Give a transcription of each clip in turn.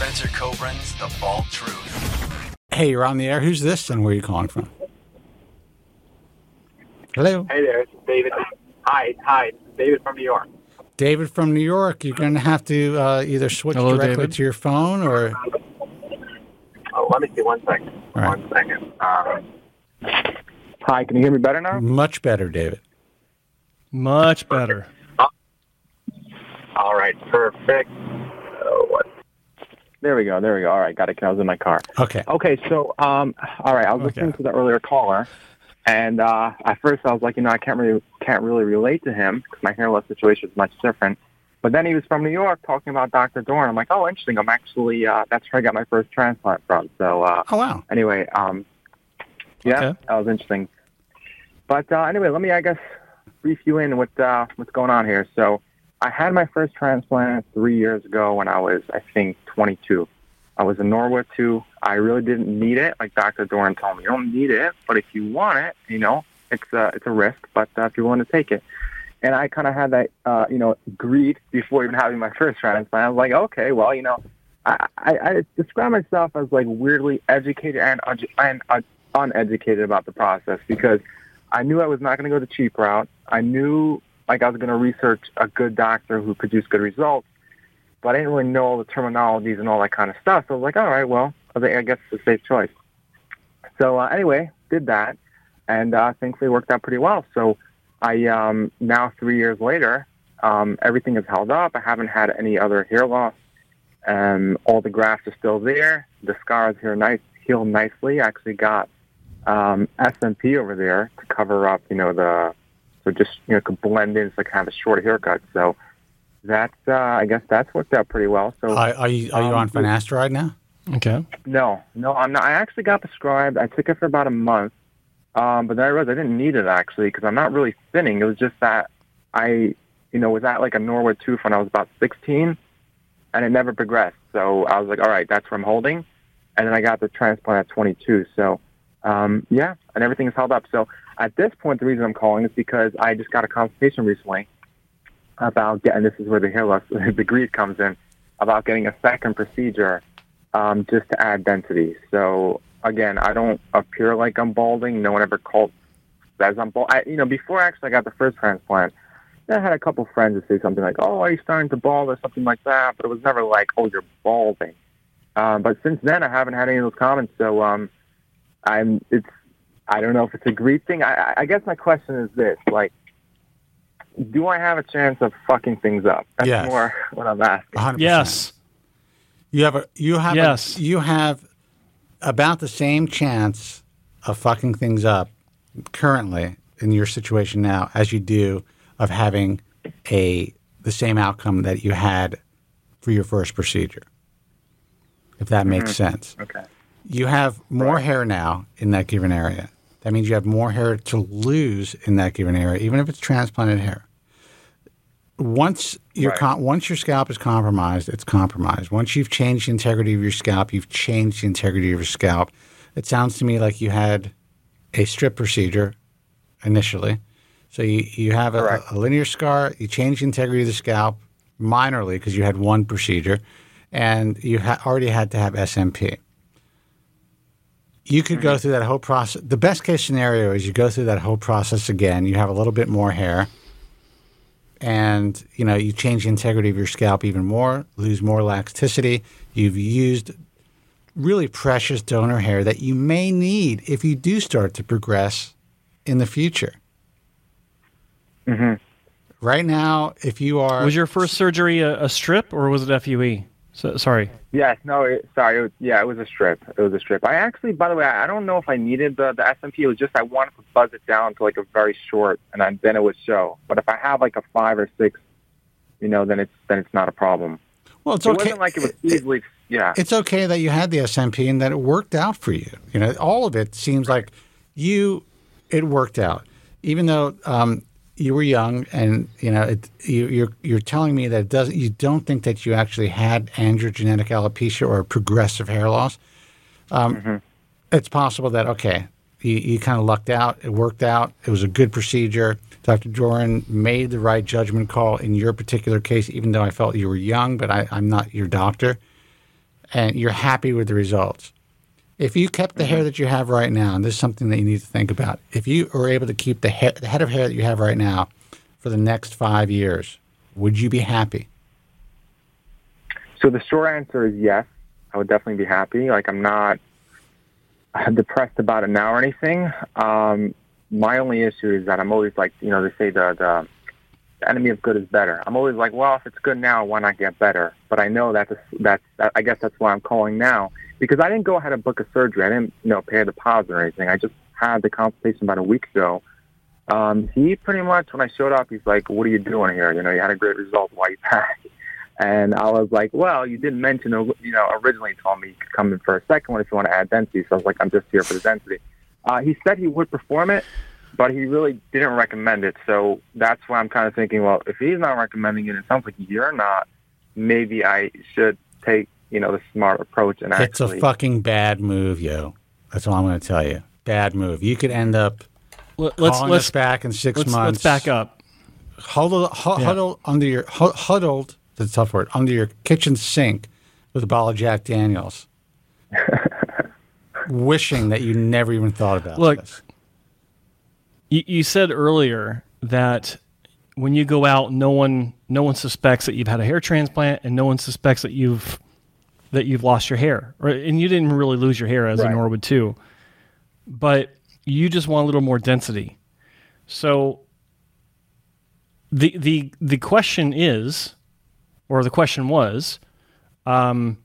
Spencer Kobren's The Bald Truth. Hey, you're on the air. Who's this and where are you calling from? Hello. Hey there, it's David. Hi, hi, David from New York. David from New York. You're going to have to uh, either switch Hello, directly David. to your phone or. Oh, let me see one second. All right. One second. Um, hi, can you hear me better now? Much better, David. Much better. All right, perfect. Oh, what? There we go. There we go. All right, got it. I was in my car. Okay. Okay, so um, all right, I was listening Okay. to the earlier caller, and uh, at first I was like, you know, I can't really can't really relate to him because my hair loss situation is much different. But then he was from New York talking about Dr. Dorin. I'm like, oh, interesting. I'm actually uh, that's where I got my first transplant from. So uh, Oh, wow. anyway, um, yeah, Okay. that was interesting. But uh, anyway, let me, I guess, brief you in with uh, what's going on here. So I had my first transplant three years ago when I was, I think, 22. I was in Norwood two. I really didn't need it. Like Dr. Dorin told me, you don't need it, but if you want it, you know, it's a, it's a risk, but uh, if you're willing to take it. And I kind of had that, uh, you know, greed before even having my first transplant. I was like, okay, well, you know, I, I, I describe myself as like weirdly educated and, and uh, uneducated about the process because I knew I was not going to go the cheap route. I knew like I was going to research a good doctor who produced good results, but I didn't really know all the terminologies and all that kind of stuff. So I was like, all right, well, I think I guess it's a safe choice. So uh, anyway, did that, and uh, thankfully worked out pretty well. So I um, now three years later, um, everything is held up. I haven't had any other hair loss. Um, all the grafts are still there. The scars here nice heal nicely. I actually got um, SMP over there to cover up, you know, the so just you know could blend in. It's like kind of a short haircut. So that's uh, I guess that's worked out pretty well. So Are, are you, are you Um, on finasteride now? Okay. no, no, I'm not. I actually got prescribed. I took it for about a month, um, but then I realized I didn't need it actually because I'm not really thinning. It was just that I, you know, was at like a Norwood two when I was about 16, and it never progressed. So I was like, all right, that's where I'm holding. And then I got the transplant at 22. So um, yeah, and everything is held up. So at this point, the reason I'm calling is because I just got a consultation recently about getting. This is where the hair loss, the greed comes in, about getting a second procedure um, just to add density. So again, I don't appear like I'm balding. No one ever called says I'm bald. I, you know, before actually I got the first transplant, I had a couple friends that say something like, "Oh, are you starting to bald?" or something like that. But it was never like, "Oh, you're balding." Um, but since then, I haven't had any of those comments. So um, I'm. It's. I don't know if it's a greed thing. I, I- I guess my question is this: like, do I have a chance of fucking things up? That's Yes. more what I'm asking. 100%. Yes. You have a you have Yes. a, you have about the same chance of fucking things up currently in your situation now as you do of having a the same outcome that you had for your first procedure. If that makes mm-hmm. sense. Okay. You have more hair now in that given area. That means you have more hair to lose in that given area, even if it's transplanted hair. Once your Right. once your scalp is compromised, it's compromised. Once you've changed the integrity of your scalp, you've changed the integrity of your scalp. It sounds to me like you had a strip procedure initially. So you, you have a, a linear scar, you change the integrity of the scalp minorly because you had one procedure, and you ha- already had to have SMP you could go mm-hmm. through that whole process. The best case scenario is you go through that whole process again. You have a little bit more hair, and you know you change the integrity of your scalp even more, lose more elasticity. You've used really precious donor hair that you may need if you do start to progress in the future. Mm-hmm. Right now, if you are Was your first surgery a, a strip or was it FUE? So, sorry. Yes, no, it, sorry. It was, yeah, it was a strip. It was a strip. I actually, by the way, I don't know if I needed the the SMP. It was just I wanted to buzz it down to like a very short, and then, then it would show. But if I have like a five or six, you know, then it's then it's not a problem. well, it's It okay. wasn't like it was easily. Yeah. it's okay that you had the SMP and that it worked out for you. You know, all of it seems like you it worked out, even though um, you were young and you know it, you, you're you're telling me that it doesn't. You don't think that you actually had androgenetic alopecia or progressive hair loss. Um, It's possible that okay, you, you kind of lucked out. It worked out. It was a good procedure. Dr. Dorin made the right judgment call in your particular case, even though I felt you were young, but I, I'm not your doctor and you're happy with the results. If you kept the hair that you have right now, and this is something that you need to think about, if you were able to keep the, hair, the head of hair that you have right now for the next five years, would you be happy? So the short answer is yes. I would definitely be happy. Like I'm not depressed about it now or anything. Um, my only issue is that I'm always like, you know, they say the, the the enemy of good is better. I'm always like, well, if it's good now, why not get better? But I know that's that's I guess that's why I'm calling now because I didn't go ahead and book a surgery. I didn't, you know, pay a deposit or anything. I just had the consultation about a week ago. Um, he pretty much when I showed up, he's like, "What are you doing here? You know, you had a great result. Why you back?" And I was like, "Well, you didn't mention, you know, originally told me you could come in for a second one if you want to add density." So I was like, "I'm just here for the density." Uh, he said he would perform it, but he really didn't recommend it. So that's why I'm kind of thinking, well, if he's not recommending it, it sounds like you're not. Maybe I should take, you know, the smart approach and It's actually. a fucking bad move, yo. That's all I'm going to tell you. Bad move. You could end up Let- Let's calling let's us back in 6 let's, months. let's back up. Huddled, hu- Yeah. huddled under your huddled. That's a tough word. Under your kitchen sink with a bottle of Jack Daniels, wishing that you never even thought about Look, this. You, you said earlier that when you go out, no one no one suspects that you've had a hair transplant, and no one suspects that you've that you've lost your hair. Right? And you didn't really lose your hair as a Right. Norwood two, but you just want a little more density. So the the the question is, or the question was, um,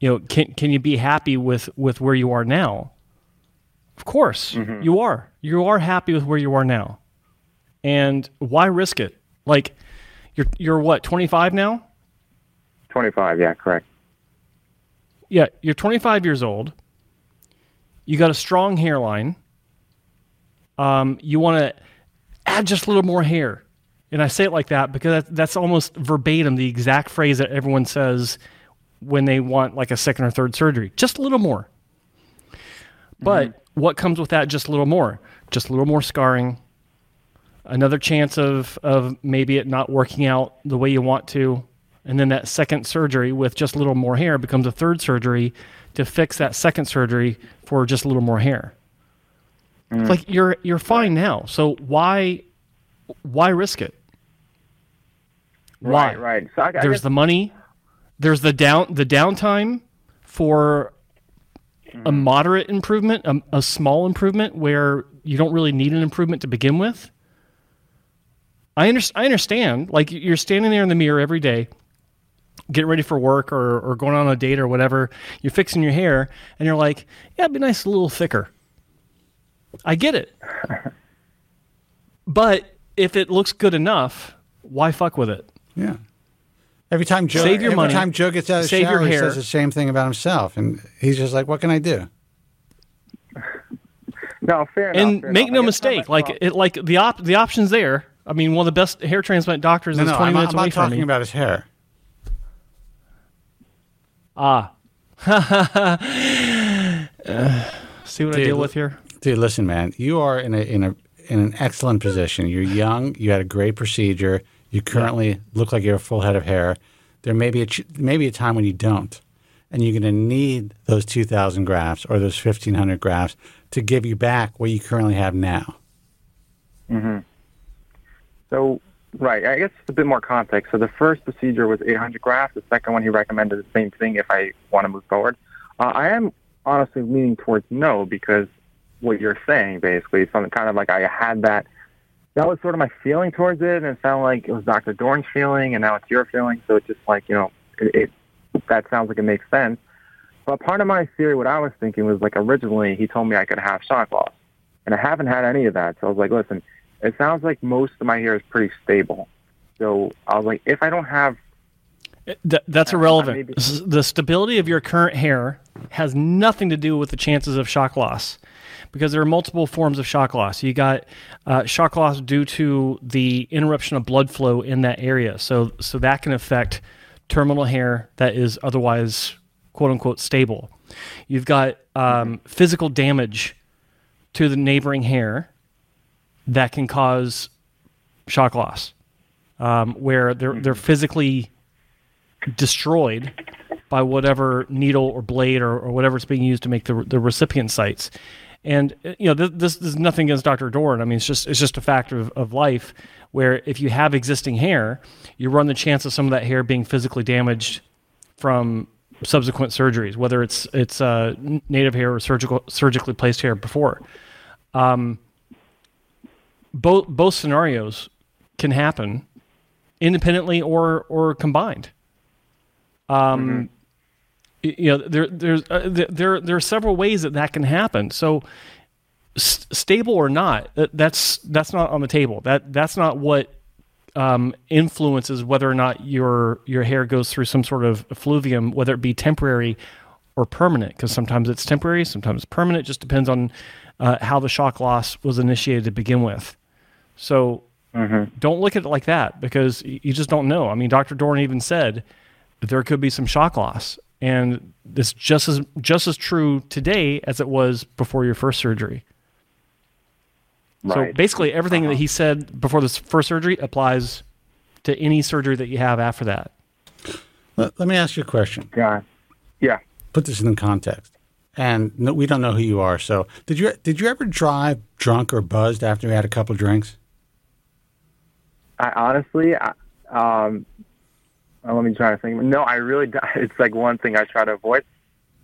you know, can can you be happy with with where you are now? Of course, you are. You are happy with where you are now. And why risk it? Like you're you're what, 25 now? 25, yeah, correct. Yeah, you're 25 years old. You got a strong hairline. Um, you want to add just a little more hair. And I say it like that because that's almost verbatim the exact phrase that everyone says when they want like a second or third surgery. Just a little more. But what comes with that just a little more? Just a little more scarring, another chance of, of maybe it not working out the way you want to. And then that second surgery with just a little more hair becomes a third surgery to fix that second surgery for just a little more hair. It's like mm. you're you're fine now. So why why risk it? Why? Right, right. So I, I There's guess, the money. There's the down the downtime for a mm. moderate improvement, a, a small improvement where you don't really need an improvement to begin with. I, under, I understand. Like you're standing there in the mirror every day, getting ready for work or, or going on a date or whatever. You're fixing your hair, and you're like, "Yeah, it'd be nice a little thicker." I get it, but if it looks good enough, why fuck with it? Yeah. Every time Joe, Save your every money. time Joe gets out of the shower, he says the same thing about himself, and he's just like, "What can I do?" no, fair enough. and fair make enough. no mistake, like well, it, like the op the options there. I mean, one of the best hair transplant doctors No, is no, twenty I'm, not- minutes I'm away not from talking me. about his hair. Ah, Uh, see what I deal with here. Dude, listen, man, you are in a in a in an excellent position. You're young. You had a great procedure. You currently look like you have a full head of hair. There may be a ch- maybe a time when you don't, and you're going to need those two thousand grafts or those fifteen hundred grafts to give you back what you currently have now. Mm-hmm. So, right, I guess it's a bit more context. So the first procedure was 800 grafts. The second one, he recommended the same thing if I want to move forward. Uh, I am honestly leaning towards no because what you're saying, basically, something kind of like I had that. That was sort of my feeling towards it, and it sounded like it was Dr. Dorin's feeling, and now it's your feeling. So it's just like, you know, it, it that sounds like it makes sense. But part of my theory, what I was thinking was like originally he told me I could have shock loss, and I haven't had any of that. So I was like, listen, it sounds like most of my hair is pretty stable. So I was like, if I don't have, Th- that's irrelevant. The stability of your current hair has nothing to do with the chances of shock loss, because there are multiple forms of shock loss. You got uh, shock loss due to the interruption of blood flow in that area, so so that can affect terminal hair that is otherwise quote unquote stable. You've got um, physical damage to the neighboring hair that can cause shock loss, um, where they're they're physically destroyed by whatever needle or blade or, or whatever is being used to make the, the recipient sites. And uh, you know, this, this, this is nothing against Dr. Dorin. I mean, it's just it's just a factor of, of life where if you have existing hair, you run the chance of some of that hair being physically damaged from subsequent surgeries, whether it's it's uh, native hair or surgical surgically placed hair before. Um, both both scenarios can happen independently or or combined. Um, y- you know, there there's uh, there- there there are several ways that that can happen. So, s- stable or not, that's that's not on the table. That that's not what um, influences whether or not your your hair goes through some sort of effluvium, whether it be temporary or permanent. Because sometimes it's temporary, sometimes it's permanent. Just depends on uh, how the shock loss was initiated to begin with. So mm-hmm. don't look at it like that because you just don't know. I mean, Dr. Dorin even said that there could be some shock loss, and it's just as just as true today as it was before your first surgery. Right. So basically, everything that uh-huh. he said before this first surgery applies to any surgery that you have after that. Let, let me ask you a question. God. Yeah. Put this in context. And no, we don't know who you are. So, did you did you ever drive drunk or buzzed after you had a couple of drinks? I honestly, I, um, uh, let me try to think. No, I really. It's like one thing I try to avoid.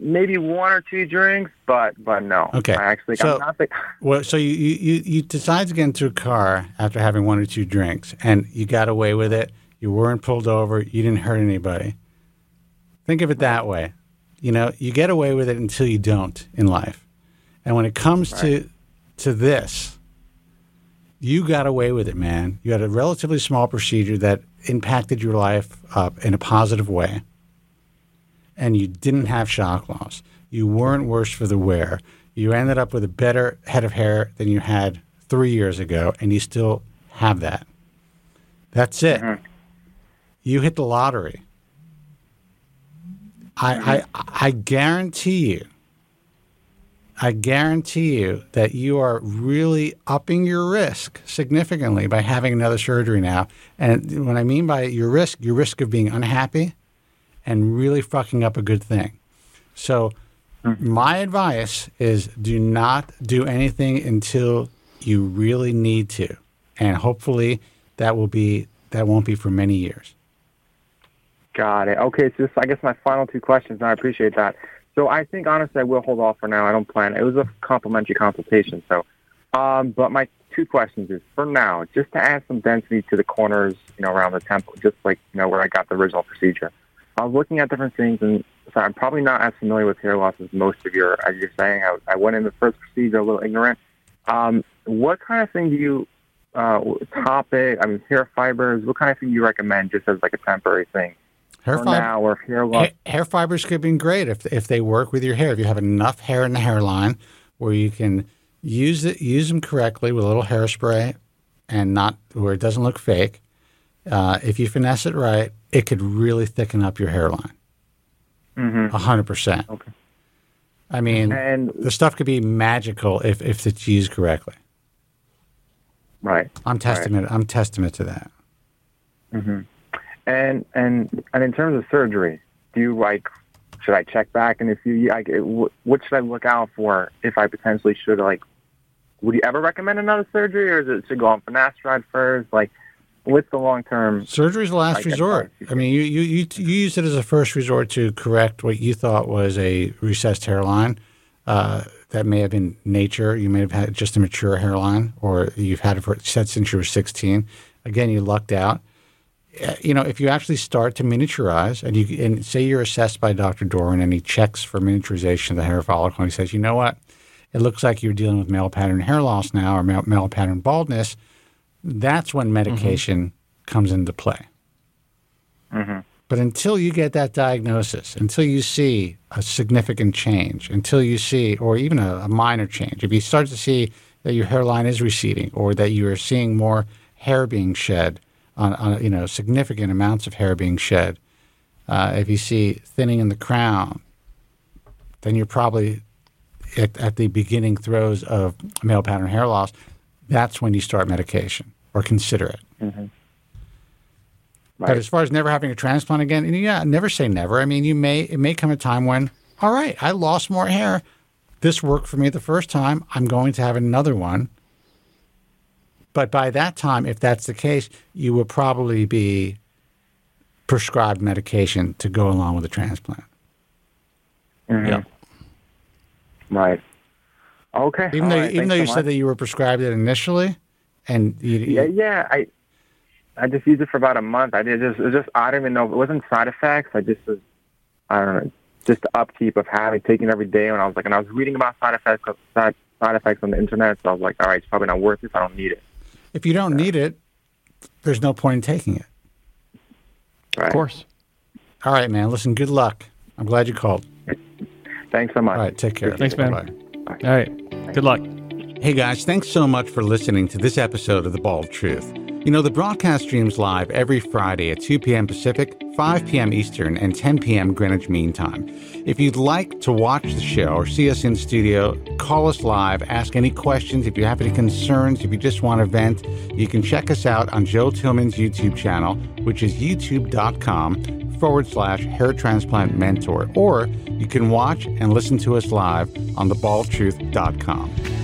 Maybe one or two drinks, but but no. Okay. I actually, So- I'm not the, Well, so you, you, you, you decide to get into a car after having one or two drinks, and you got away with it. You weren't pulled over. You didn't hurt anybody. Think of it that way. You know, you get away with it until you don't in life. And when it comes to to this, you got away with it, man. You had a relatively small procedure that impacted your life uh, in a positive way, and you didn't have shock loss. You weren't worse for the wear. You ended up with a better head of hair than you had three years ago, and you still have that. That's it. You hit the lottery. I, I, I guarantee you, I guarantee you that you are really upping your risk significantly by having another surgery now. And what I mean by your risk, your risk of being unhappy and really fucking up a good thing. So, hmm. my advice is do not do anything until you really need to. And hopefully that will be that won't be for many years. Got it. Okay, so this, I guess my final two questions, and I appreciate that. So I think honestly I will hold off for now. I don't plan. It was a complimentary consultation, so. Um, but my two questions is for now, just to add some density to the corners, you know, around the temple, just like you know where I got the original procedure. I was looking at different things, and so I'm probably not as familiar with hair loss as most of your, as you're saying. I, I went in the first procedure a little ignorant. Um, what kind of thing do you, uh, topic? I mean, hair fibers. What kind of thing do you recommend, just as like a temporary thing? Hair for fiber, now or hair loss. hair, hair fibers could be great if if they work with your hair. If you have enough hair in the hairline where you can use it, use them correctly with a little hairspray, and not where it doesn't look fake. Uh, if you finesse it right, it could really thicken up your hairline. A hundred percent. Okay. I mean, And the stuff could be magical if if it's used correctly. right. I'm testament. I'm testament to that. And and and in terms of surgery, do you like? Should I check back in a few years? Like, what should I look out for if I potentially should like? Would you ever recommend another surgery, or is it should go on finasteride first? Like, what's the long term? Surgery's the last get resort. I mean, you, you you you used it as a first resort to correct what you thought was a recessed hairline. Uh, that may have been nature. You may have had just a mature hairline, or you've had it for since you were 16. Again, you lucked out. Uh, You know, if you actually start to miniaturize, and you and say you're assessed by Dr. Dorin, and he checks for miniaturization of the hair follicle, and he says, you know what, it looks like you're dealing with male pattern hair loss now, or male, male pattern baldness. That's when medication comes into play. But until you get that diagnosis, until you see a significant change, until you see, or even a, a minor change, if you start to see that your hairline is receding, or that you are seeing more hair being shed, on, on you know significant amounts of hair being shed, uh, if you see thinning in the crown, then you're probably at, at the beginning throes of male pattern hair loss. That's when you start medication or consider it. But Right. as far as never having a transplant again, yeah, never say never. I mean, you may it may come a time when, all right, I lost more hair. This worked for me the first time. I'm going to have another one. But by that time, if that's the case, you will probably be prescribed medication to go along with the transplant. Mm-hmm. Yeah. Right. Okay. Even though right, even though you so said much. that you were prescribed it initially, and you, Yeah, yeah. I I just used it for about a month. I did just it was just I don't even know. It wasn't side effects. I just was I don't know. Just the upkeep of having taking it every day. When I was like, and I was reading about side effects side, side effects on the internet. So I was like, all right, it's probably not worth it. I don't need it. If you don't need it, there's no point in taking it. Right. Of course. All right, man. Listen, good luck. I'm glad you called. Thanks so much. All right, take care. Thanks, man. Bye-bye. All right. Good luck. Hey guys, thanks so much for listening to this episode of The Bald Truth. You know, the broadcast streams live every Friday at 2 p.m. Pacific, 5 p.m. Eastern, and 10 p.m. Greenwich Mean Time. If you'd like to watch the show or see us in studio, call us live, ask any questions. If you have any concerns, if you just want to vent, you can check us out on Joe Tillman's YouTube channel, which is youtube.com forward slash hair transplant mentor. Or you can watch and listen to us live on thebaldtruth.com.